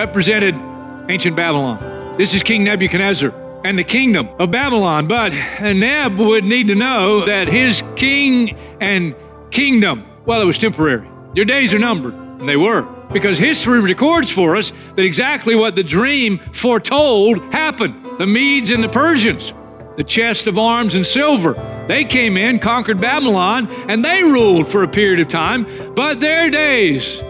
Represented ancient Babylon. This is King Nebuchadnezzar and the kingdom of Babylon. But Neb would need to know that his king and kingdom, well, it was temporary. Your days are numbered, and they were. Because history records for us that exactly what the dream foretold happened. The Medes and the Persians, the chest of arms and silver, they came in, conquered Babylon, and they ruled for a period of time, but their days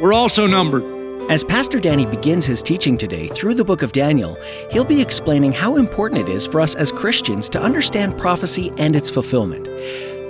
were also numbered. As Pastor Danny begins his teaching today through the book of Daniel, he'll be explaining how important it is for us as Christians to understand prophecy and its fulfillment.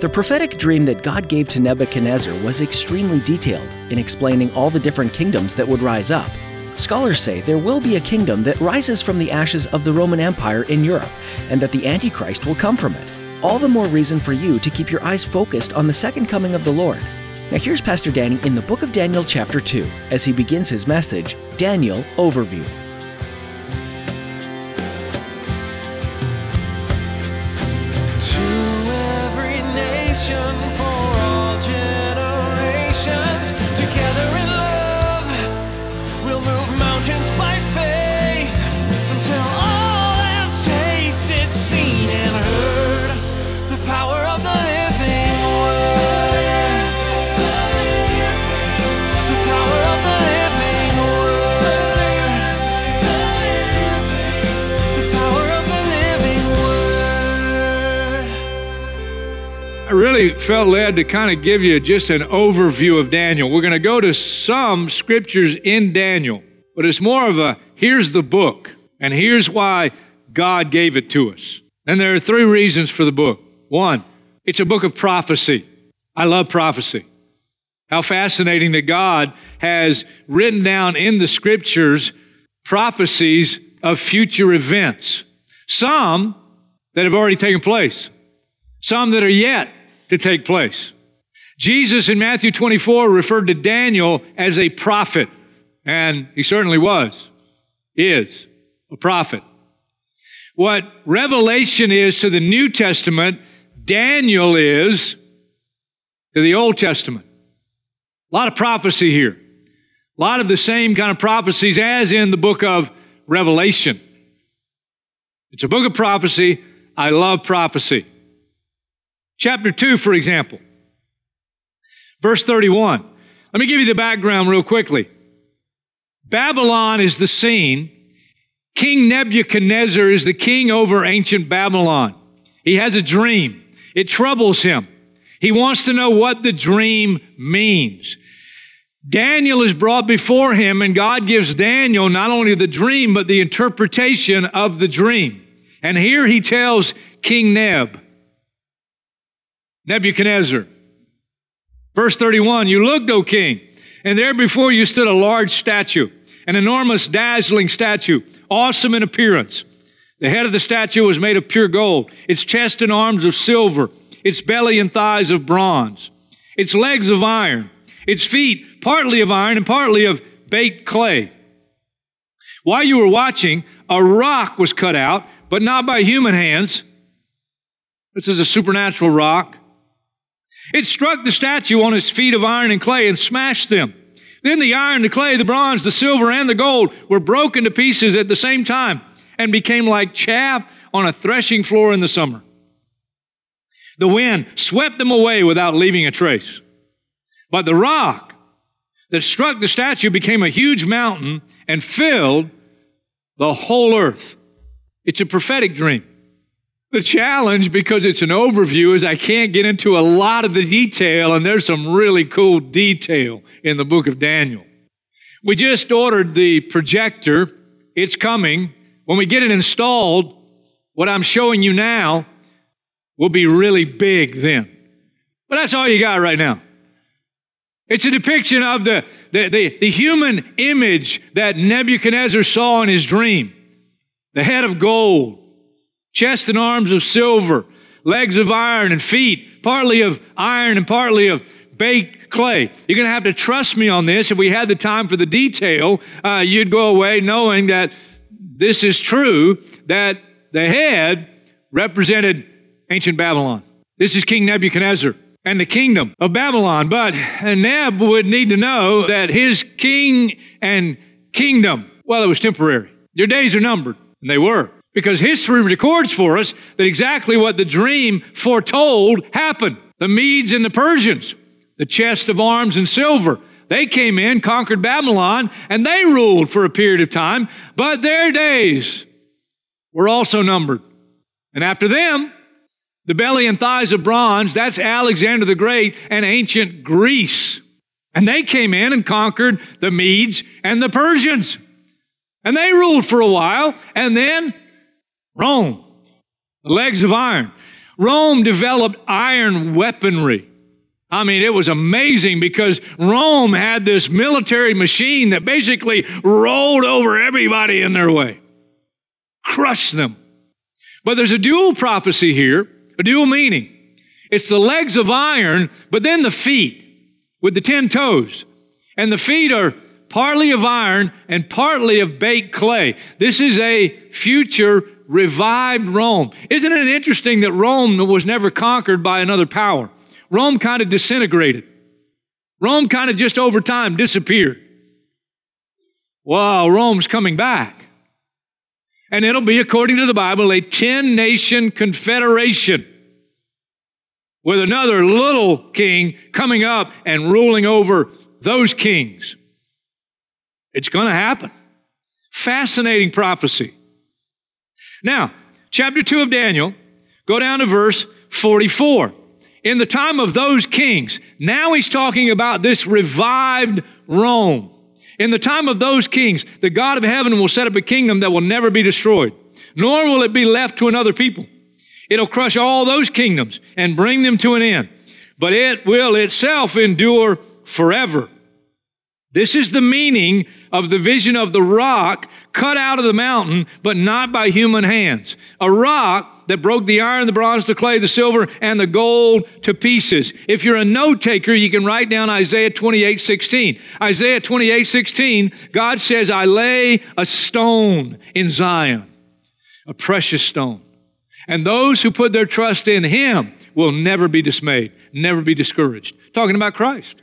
The prophetic dream that God gave to Nebuchadnezzar was extremely detailed in explaining all the different kingdoms that would rise up. Scholars say there will be a kingdom that rises from the ashes of the Roman Empire in Europe, and that the Antichrist will come from it. All the more reason for you to keep your eyes focused on the second coming of the Lord. Now, here's Pastor Danny in the book of Daniel, chapter 2, as he begins his message Daniel Overview. Felt led to kind of give you just an overview of Daniel. We're going to go to some scriptures in Daniel, but it's more of a here's the book, and here's why God gave it to us. And there are three reasons for the book. One, it's a book of prophecy. I love prophecy. How fascinating that God has written down in the scriptures prophecies of future events. Some that have already taken place, some that are yet to take place. Jesus in Matthew 24 referred to Daniel as a prophet, and he certainly was, is a prophet. What Revelation is to the New Testament, Daniel is to the Old Testament. A lot of prophecy here. A lot of the same kind of prophecies as in the book of Revelation. It's a book of prophecy. I love prophecy. Chapter 2, for example, verse 31. Let me give you the background real quickly. Babylon is the scene. King Nebuchadnezzar is the king over ancient Babylon. He has a dream. It troubles him. He wants to know what the dream means. Daniel is brought before him, and God gives Daniel not only the dream, but the interpretation of the dream. And here he tells King Neb, Nebuchadnezzar, verse 31, You looked, O king, and there before you stood a large statue, an enormous, dazzling statue, awesome in appearance. The head of the statue was made of pure gold, its chest and arms of silver, its belly and thighs of bronze, its legs of iron, its feet partly of iron and partly of baked clay. While you were watching, a rock was cut out, but not by human hands. This is a supernatural rock. It struck the statue on its feet of iron and clay and smashed them. Then the iron, the clay, the bronze, the silver, and the gold were broken to pieces at the same time and became like chaff on a threshing floor in the summer. The wind swept them away without leaving a trace. But the rock that struck the statue became a huge mountain and filled the whole earth. It's a prophetic dream. The challenge, because it's an overview, is I can't get into a lot of the detail, and there's some really cool detail in the book of Daniel. We just ordered the projector. It's coming. When we get it installed, what I'm showing you now will be really big then. But that's all you got right now. It's a depiction of the, the, the, the human image that Nebuchadnezzar saw in his dream the head of gold, chest and arms of silver, legs of iron, and feet, partly of iron and partly of baked clay. You're going to have to trust me on this. If we had the time for the detail, uh, you'd go away knowing that this is true, that the head represented ancient Babylon. This is King Nebuchadnezzar and the kingdom of Babylon. But Neb would need to know that his king and kingdom, well, it was temporary. Your days are numbered, and they were. Because history records for us that exactly what the dream foretold happened. The Medes and the Persians, the chest of arms and silver, they came in, conquered Babylon, and they ruled for a period of time, but their days were also numbered. And after them, the belly and thighs of bronze, that's Alexander the Great and ancient Greece. And they came in and conquered the Medes and the Persians. And they ruled for a while. And then Rome, the legs of iron. Rome developed iron weaponry. I mean, it was amazing because Rome had this military machine that basically rolled over everybody in their way, crushed them. But there's a dual prophecy here a dual meaning. It's the legs of iron, but then the feet with the 10 toes. And the feet are partly of iron and partly of baked clay. This is a future revived Rome. Isn't it interesting that Rome was never conquered by another power? Rome kind of disintegrated. Rome kind of just over time disappeared. Well, Rome's coming back. And it'll be, according to the Bible, a 10 nation confederation with another little king coming up and ruling over those kings. It's going to happen. Fascinating prophecy. Now, chapter 2 of Daniel, go down to verse 44. In the time of those kings, now he's talking about this revived Rome. In the time of those kings, the God of heaven will set up a kingdom that will never be destroyed, nor will it be left to another people. It'll crush all those kingdoms and bring them to an end, but it will itself endure forever. This is the meaning of the vision of the rock cut out of the mountain, but not by human hands. A rock that broke the iron, the bronze, the clay, the silver, and the gold to pieces. If you're a note taker, you can write down Isaiah 28 16. Isaiah 28 16, God says, I lay a stone in Zion, a precious stone. And those who put their trust in Him will never be dismayed, never be discouraged. Talking about Christ.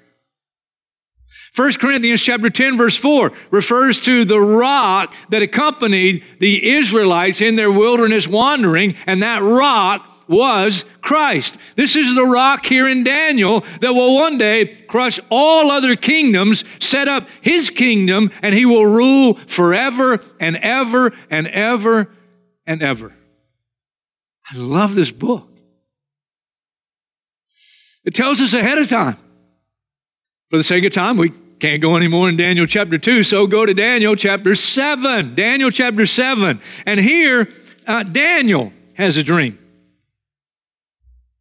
1 Corinthians chapter 10 verse 4 refers to the rock that accompanied the Israelites in their wilderness wandering, and that rock was Christ. This is the rock here in Daniel that will one day crush all other kingdoms, set up his kingdom, and he will rule forever and ever and ever and ever. I love this book. It tells us ahead of time. For the sake of time, we can't go anymore in Daniel chapter 2, so go to Daniel chapter 7. Daniel chapter 7. And here, uh, Daniel has a dream.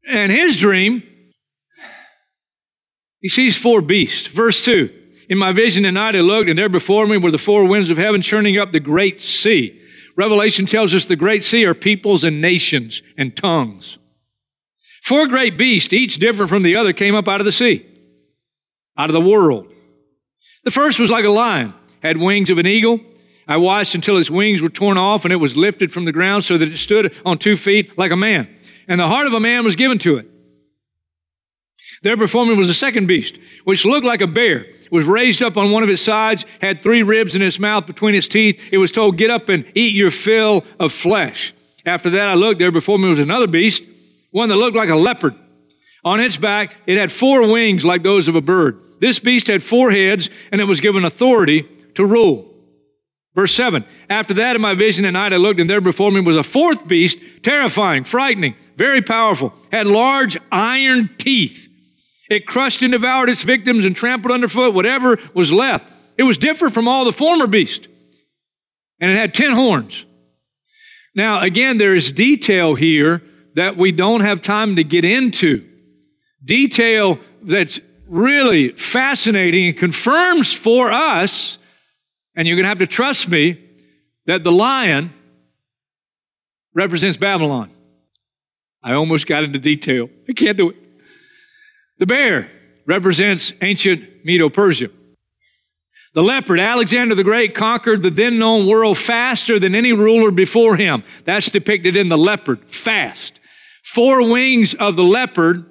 And his dream, he sees four beasts. Verse 2 In my vision at night I looked, and there before me were the four winds of heaven churning up the great sea. Revelation tells us the great sea are peoples and nations and tongues. Four great beasts, each different from the other, came up out of the sea, out of the world. The first was like a lion, had wings of an eagle. I watched until its wings were torn off and it was lifted from the ground so that it stood on two feet like a man. And the heart of a man was given to it. There before me was a second beast, which looked like a bear, was raised up on one of its sides, had three ribs in its mouth between its teeth. It was told, Get up and eat your fill of flesh. After that, I looked, there before me was another beast, one that looked like a leopard. On its back, it had four wings like those of a bird. This beast had four heads, and it was given authority to rule. Verse 7 After that, in my vision at night, I looked, and there before me was a fourth beast, terrifying, frightening, very powerful, had large iron teeth. It crushed and devoured its victims and trampled underfoot whatever was left. It was different from all the former beasts. And it had 10 horns. Now, again, there is detail here that we don't have time to get into. Detail that's really fascinating and confirms for us, and you're going to have to trust me, that the lion represents Babylon. I almost got into detail. I can't do it. The bear represents ancient Medo Persia. The leopard, Alexander the Great, conquered the then known world faster than any ruler before him. That's depicted in the leopard, fast. Four wings of the leopard.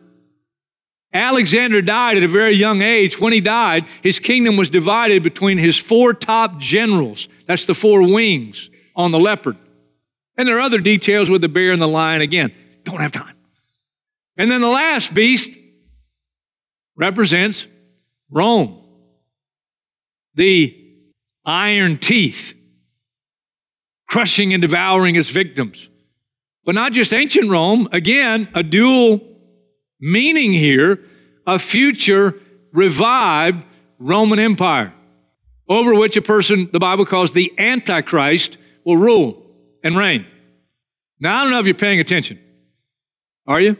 Alexander died at a very young age. When he died, his kingdom was divided between his four top generals. That's the four wings on the leopard. And there are other details with the bear and the lion. Again, don't have time. And then the last beast represents Rome, the iron teeth, crushing and devouring its victims. But not just ancient Rome, again, a dual meaning here a future revived Roman Empire over which a person the Bible calls the Antichrist will rule and reign. Now, I don't know if you're paying attention. Are you?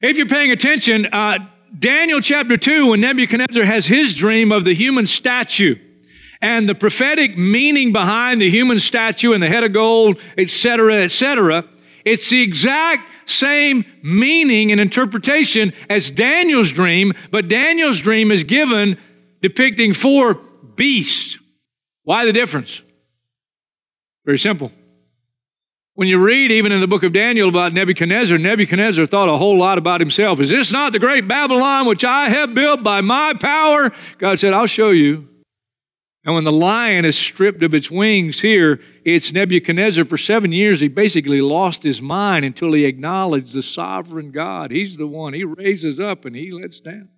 If you're paying attention, uh, Daniel chapter 2, when Nebuchadnezzar has his dream of the human statue and the prophetic meaning behind the human statue and the head of gold, etc., etc., it's the exact same meaning and interpretation as Daniel's dream, but Daniel's dream is given depicting four beasts. Why the difference? Very simple. When you read even in the book of Daniel about Nebuchadnezzar, Nebuchadnezzar thought a whole lot about himself. Is this not the great Babylon which I have built by my power? God said, I'll show you. And when the lion is stripped of its wings here, it's Nebuchadnezzar. For seven years, he basically lost his mind until he acknowledged the sovereign God. He's the one. He raises up and he lets down.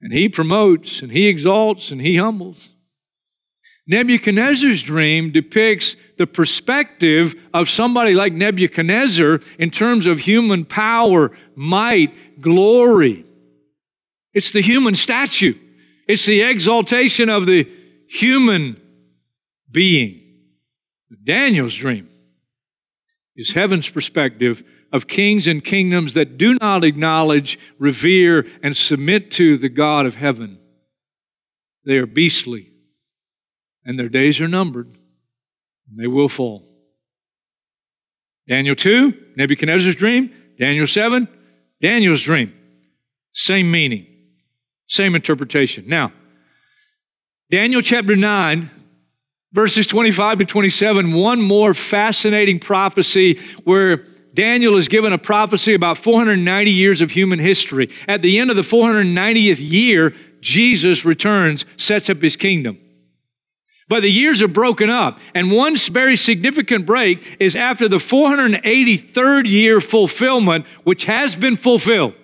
And he promotes and he exalts and he humbles. Nebuchadnezzar's dream depicts the perspective of somebody like Nebuchadnezzar in terms of human power, might, glory. It's the human statue. It's the exaltation of the human being. Daniel's dream is heaven's perspective of kings and kingdoms that do not acknowledge, revere, and submit to the God of heaven. They are beastly and their days are numbered, and they will fall. Daniel 2, Nebuchadnezzar's dream. Daniel 7, Daniel's dream. Same meaning, same interpretation. Now, Daniel chapter 9, verses 25 to 27, one more fascinating prophecy where Daniel is given a prophecy about 490 years of human history. At the end of the 490th year, Jesus returns, sets up his kingdom. But the years are broken up. And one very significant break is after the 483rd year fulfillment, which has been fulfilled.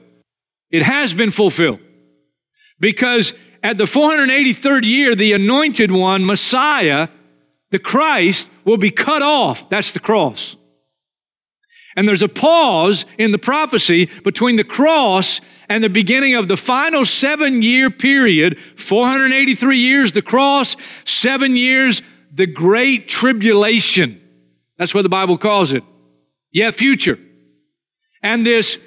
It has been fulfilled. Because at the 483rd year, the anointed one, Messiah, the Christ, will be cut off. That's the cross. And there's a pause in the prophecy between the cross and the beginning of the final seven year period 483 years, the cross, seven years, the great tribulation. That's what the Bible calls it. Yet future. And this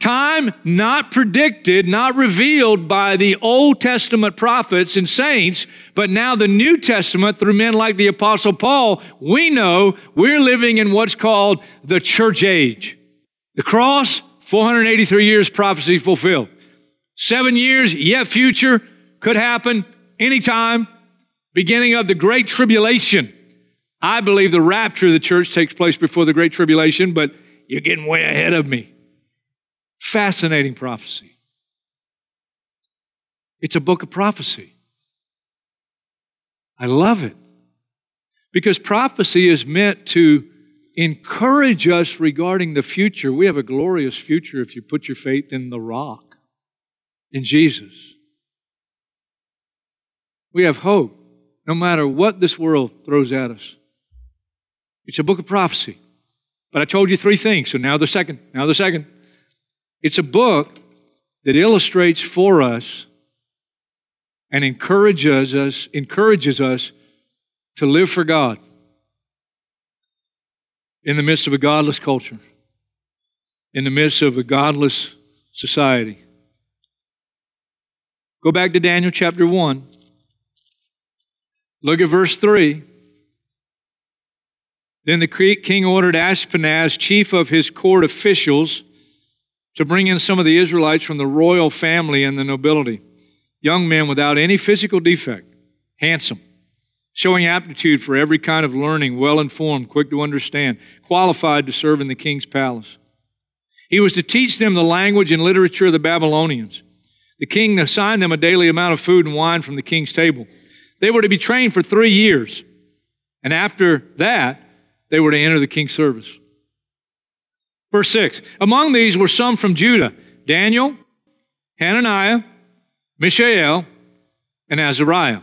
time not predicted, not revealed by the Old Testament prophets and saints, but now the New Testament through men like the Apostle Paul, we know we're living in what's called the church age. The cross, 483 years prophecy fulfilled. Seven years, yet future, could happen anytime. Beginning of the Great Tribulation. I believe the rapture of the church takes place before the Great Tribulation, but you're getting way ahead of me. Fascinating prophecy. It's a book of prophecy. I love it because prophecy is meant to encourage us regarding the future. We have a glorious future if you put your faith in the rock, in Jesus. We have hope no matter what this world throws at us. It's a book of prophecy. But I told you three things, so now the second. Now the second. It's a book that illustrates for us and encourages us, encourages us to live for God in the midst of a godless culture, in the midst of a godless society. Go back to Daniel chapter 1. Look at verse 3. Then the king ordered Ashpenaz, chief of his court officials, to bring in some of the Israelites from the royal family and the nobility, young men without any physical defect, handsome, showing aptitude for every kind of learning, well informed, quick to understand, qualified to serve in the king's palace. He was to teach them the language and literature of the Babylonians. The king assigned them a daily amount of food and wine from the king's table. They were to be trained for three years. And after that, they were to enter the king's service. Verse 6 Among these were some from Judah Daniel, Hananiah, Mishael, and Azariah.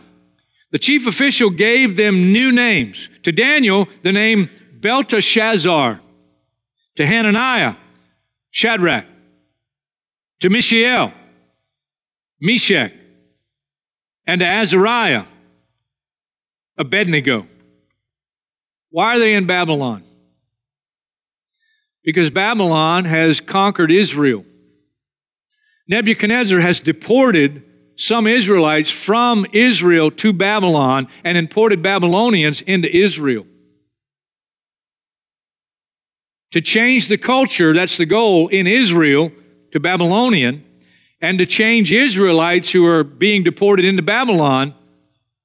The chief official gave them new names. To Daniel, the name Belteshazzar. To Hananiah, Shadrach. To Mishael, Meshach. And to Azariah, Abednego. Why are they in Babylon? Because Babylon has conquered Israel. Nebuchadnezzar has deported some Israelites from Israel to Babylon and imported Babylonians into Israel. To change the culture, that's the goal, in Israel to Babylonian, and to change Israelites who are being deported into Babylon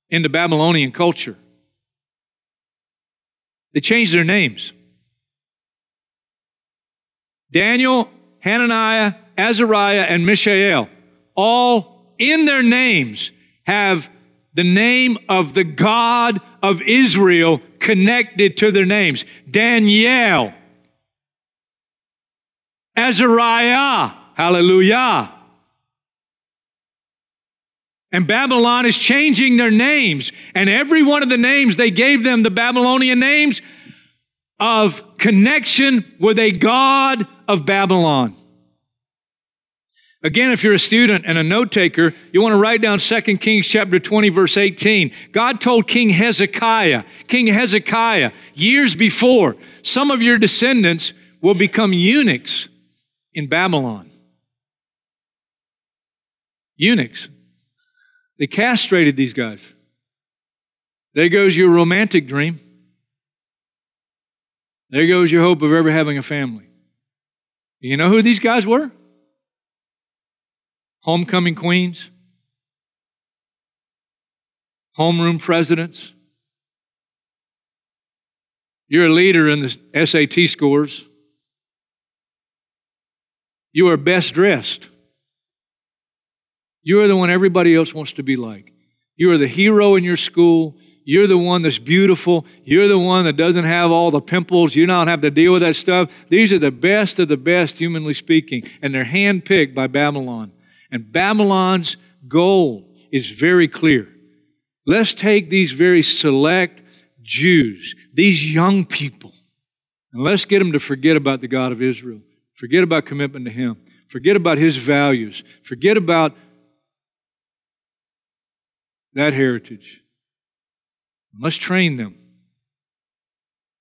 into Babylonian culture. They changed their names. Daniel, Hananiah, Azariah, and Mishael, all in their names have the name of the God of Israel connected to their names. Daniel, Azariah, hallelujah. And Babylon is changing their names. And every one of the names they gave them, the Babylonian names, of connection with a God of Babylon. Again, if you're a student and a note taker, you want to write down 2 Kings chapter 20, verse 18. God told King Hezekiah, King Hezekiah, years before, some of your descendants will become eunuchs in Babylon. Eunuchs. They castrated these guys. There goes your romantic dream. There goes your hope of ever having a family. You know who these guys were? Homecoming queens, homeroom presidents. You're a leader in the SAT scores. You are best dressed. You are the one everybody else wants to be like. You are the hero in your school. You're the one that's beautiful. You're the one that doesn't have all the pimples. You don't have to deal with that stuff. These are the best of the best, humanly speaking, and they're handpicked by Babylon. And Babylon's goal is very clear. Let's take these very select Jews, these young people, and let's get them to forget about the God of Israel. Forget about commitment to Him. Forget about His values. Forget about that heritage. Let's train them.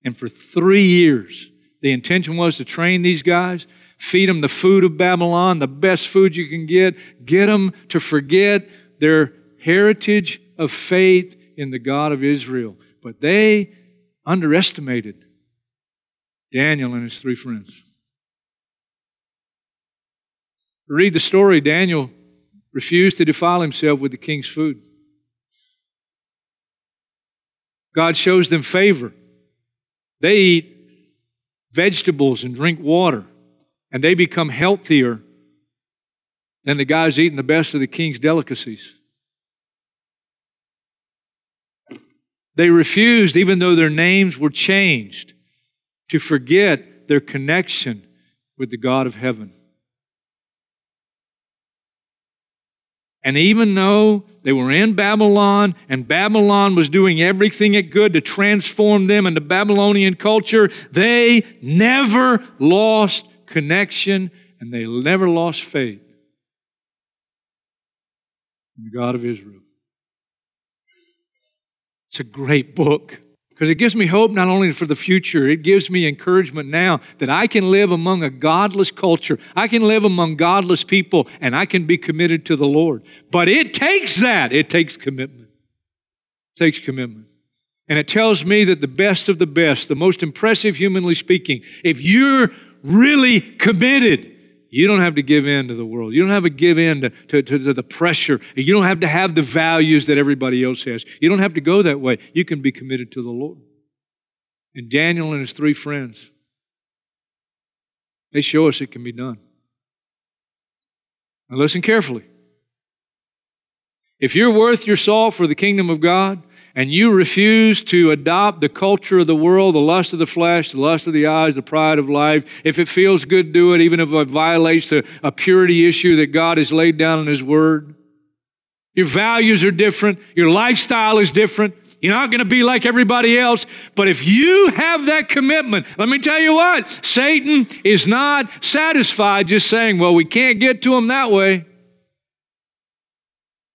And for three years, the intention was to train these guys, feed them the food of Babylon, the best food you can get, get them to forget their heritage of faith in the God of Israel. But they underestimated Daniel and his three friends. Read the story. Daniel refused to defile himself with the king's food. God shows them favor. They eat vegetables and drink water, and they become healthier than the guys eating the best of the king's delicacies. They refused, even though their names were changed, to forget their connection with the God of heaven. And even though they were in Babylon and Babylon was doing everything it could to transform them into Babylonian culture, they never lost connection and they never lost faith in the God of Israel. It's a great book. Because it gives me hope not only for the future, it gives me encouragement now that I can live among a godless culture. I can live among godless people and I can be committed to the Lord. But it takes that. It takes commitment. It takes commitment. And it tells me that the best of the best, the most impressive humanly speaking, if you're really committed, you don't have to give in to the world. You don't have to give in to, to, to, the pressure. You don't have to have the values that everybody else has. You don't have to go that way. You can be committed to the Lord. And Daniel and his three friends, they show us it can be done. Now listen carefully. If you're worth your salt for the kingdom of God, and you refuse to adopt the culture of the world, the lust of the flesh, the lust of the eyes, the pride of life, if it feels good, do it, even if it violates a, a purity issue that God has laid down in His Word. Your values are different, your lifestyle is different. You're not going to be like everybody else. But if you have that commitment, let me tell you what, Satan is not satisfied just saying, well, we can't get to him that way.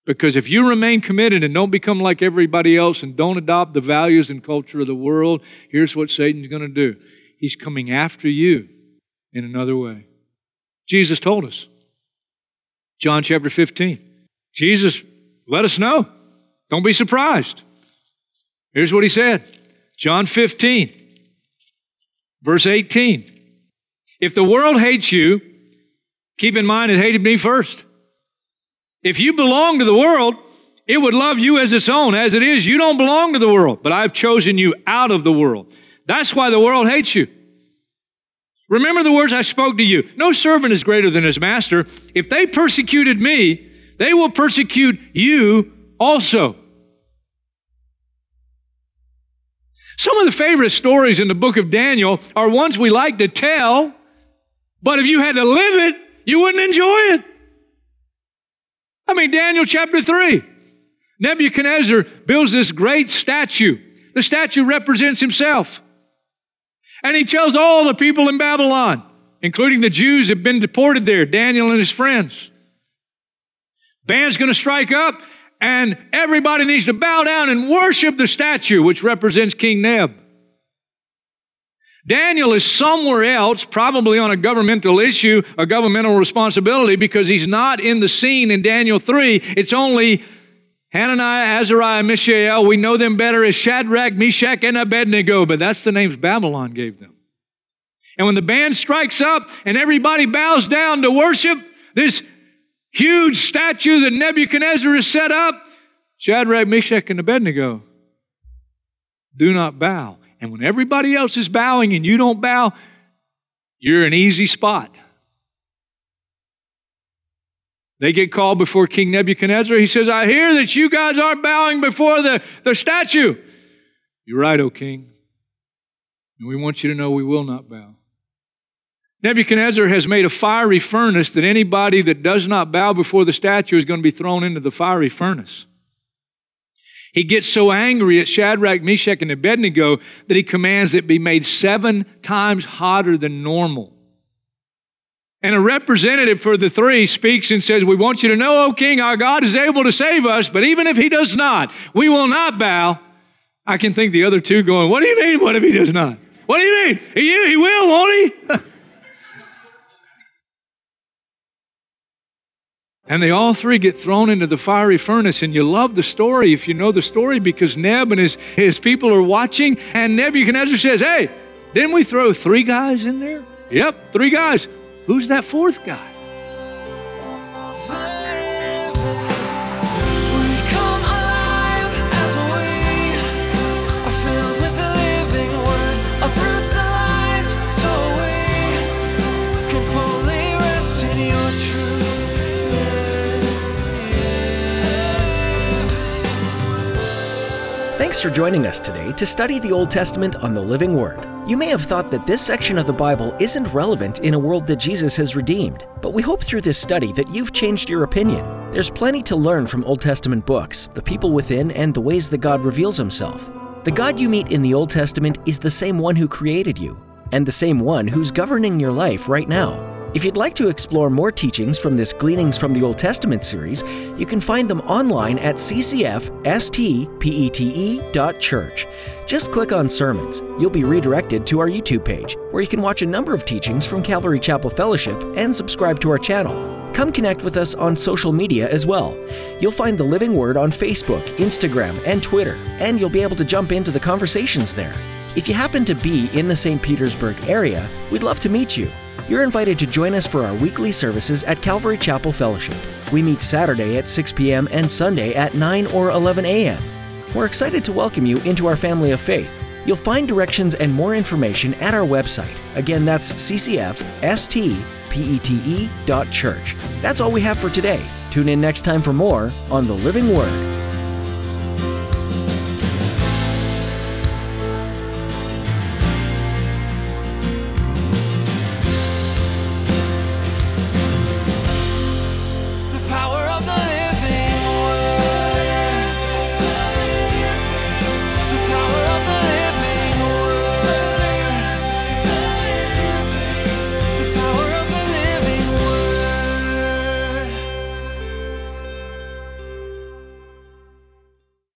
Because if you remain committed and don't become like everybody else and don't adopt the values and culture of the world, here's what Satan's going to do he's coming after you in another way. Jesus told us. John chapter 15. Jesus let us know. Don't be surprised. Here's what he said John 15, verse 18. If the world hates you, keep in mind it hated me first. If you belong to the world, it would love you as its own. As it is, you don't belong to the world, but I've chosen you out of the world. That's why the world hates you. Remember the words I spoke to you. No servant is greater than his master. If they persecuted me, they will persecute you also. Some of the favorite stories in the book of Daniel are ones we like to tell, but if you had to live it, you wouldn't enjoy it. I mean, Daniel chapter 3. Nebuchadnezzar builds this great statue. The statue represents himself. And he tells all the people in Babylon, including the Jews have been deported there, Daniel and his friends. Band's going to strike up, and everybody needs to bow down and worship the statue, which represents King Neb. Daniel is somewhere else, probably on a governmental issue, a governmental responsibility, because he's not in the scene in Daniel 3. It's only Hananiah, Azariah, Mishael. We know them better as Shadrach, Meshach, and Abednego, but that's the names Babylon gave them. And when the band strikes up and everybody bows down to worship this huge statue that Nebuchadnezzar has set up, Shadrach, Meshach, and Abednego do not bow. And when everybody else is bowing and you don't bow, you're an easy spot. They get called before King Nebuchadnezzar. He says, I hear that you guys aren't bowing before the, the statue. You're right, O king. And we want you to know we will not bow. Nebuchadnezzar has made a fiery furnace that anybody that does not bow before the statue is going to be thrown into the fiery furnace. He gets so angry at Shadrach, Meshach, and Abednego that he commands it be made seven times hotter than normal. And a representative for the three speaks and says, We want you to know, O king, our God is able to save us, but even if he does not, we will not bow. I can think the other two going, What do you mean, what if he does not? What do you mean? He, he will, won't he? And they all three get thrown into the fiery furnace. And you love the story if you know the story because Neb and his, his people are watching. And Nebuchadnezzar says, Hey, didn't we throw three guys in there? Yep, three guys. Who's that fourth guy? For joining us today to study the Old Testament on the Living Word. You may have thought that this section of the Bible isn't relevant in a world that Jesus has redeemed, but we hope through this study that you've changed your opinion. There's plenty to learn from Old Testament books, the people within, and the ways that God reveals himself. The God you meet in the Old Testament is the same one who created you, and the same one who's governing your life right now. If you'd like to explore more teachings from this Gleanings from the Old Testament series, you can find them online at ccfstpete.church. Just click on Sermons. You'll be redirected to our YouTube page, where you can watch a number of teachings from Calvary Chapel Fellowship and subscribe to our channel. Come connect with us on social media as well. You'll find the Living Word on Facebook, Instagram, and Twitter, and you'll be able to jump into the conversations there. If you happen to be in the St. Petersburg area, we'd love to meet you. You're invited to join us for our weekly services at Calvary Chapel Fellowship. We meet Saturday at 6 p.m. and Sunday at 9 or 11 a.m. We're excited to welcome you into our family of faith. You'll find directions and more information at our website. Again, that's ccfstpete.church. That's all we have for today. Tune in next time for more on the Living Word.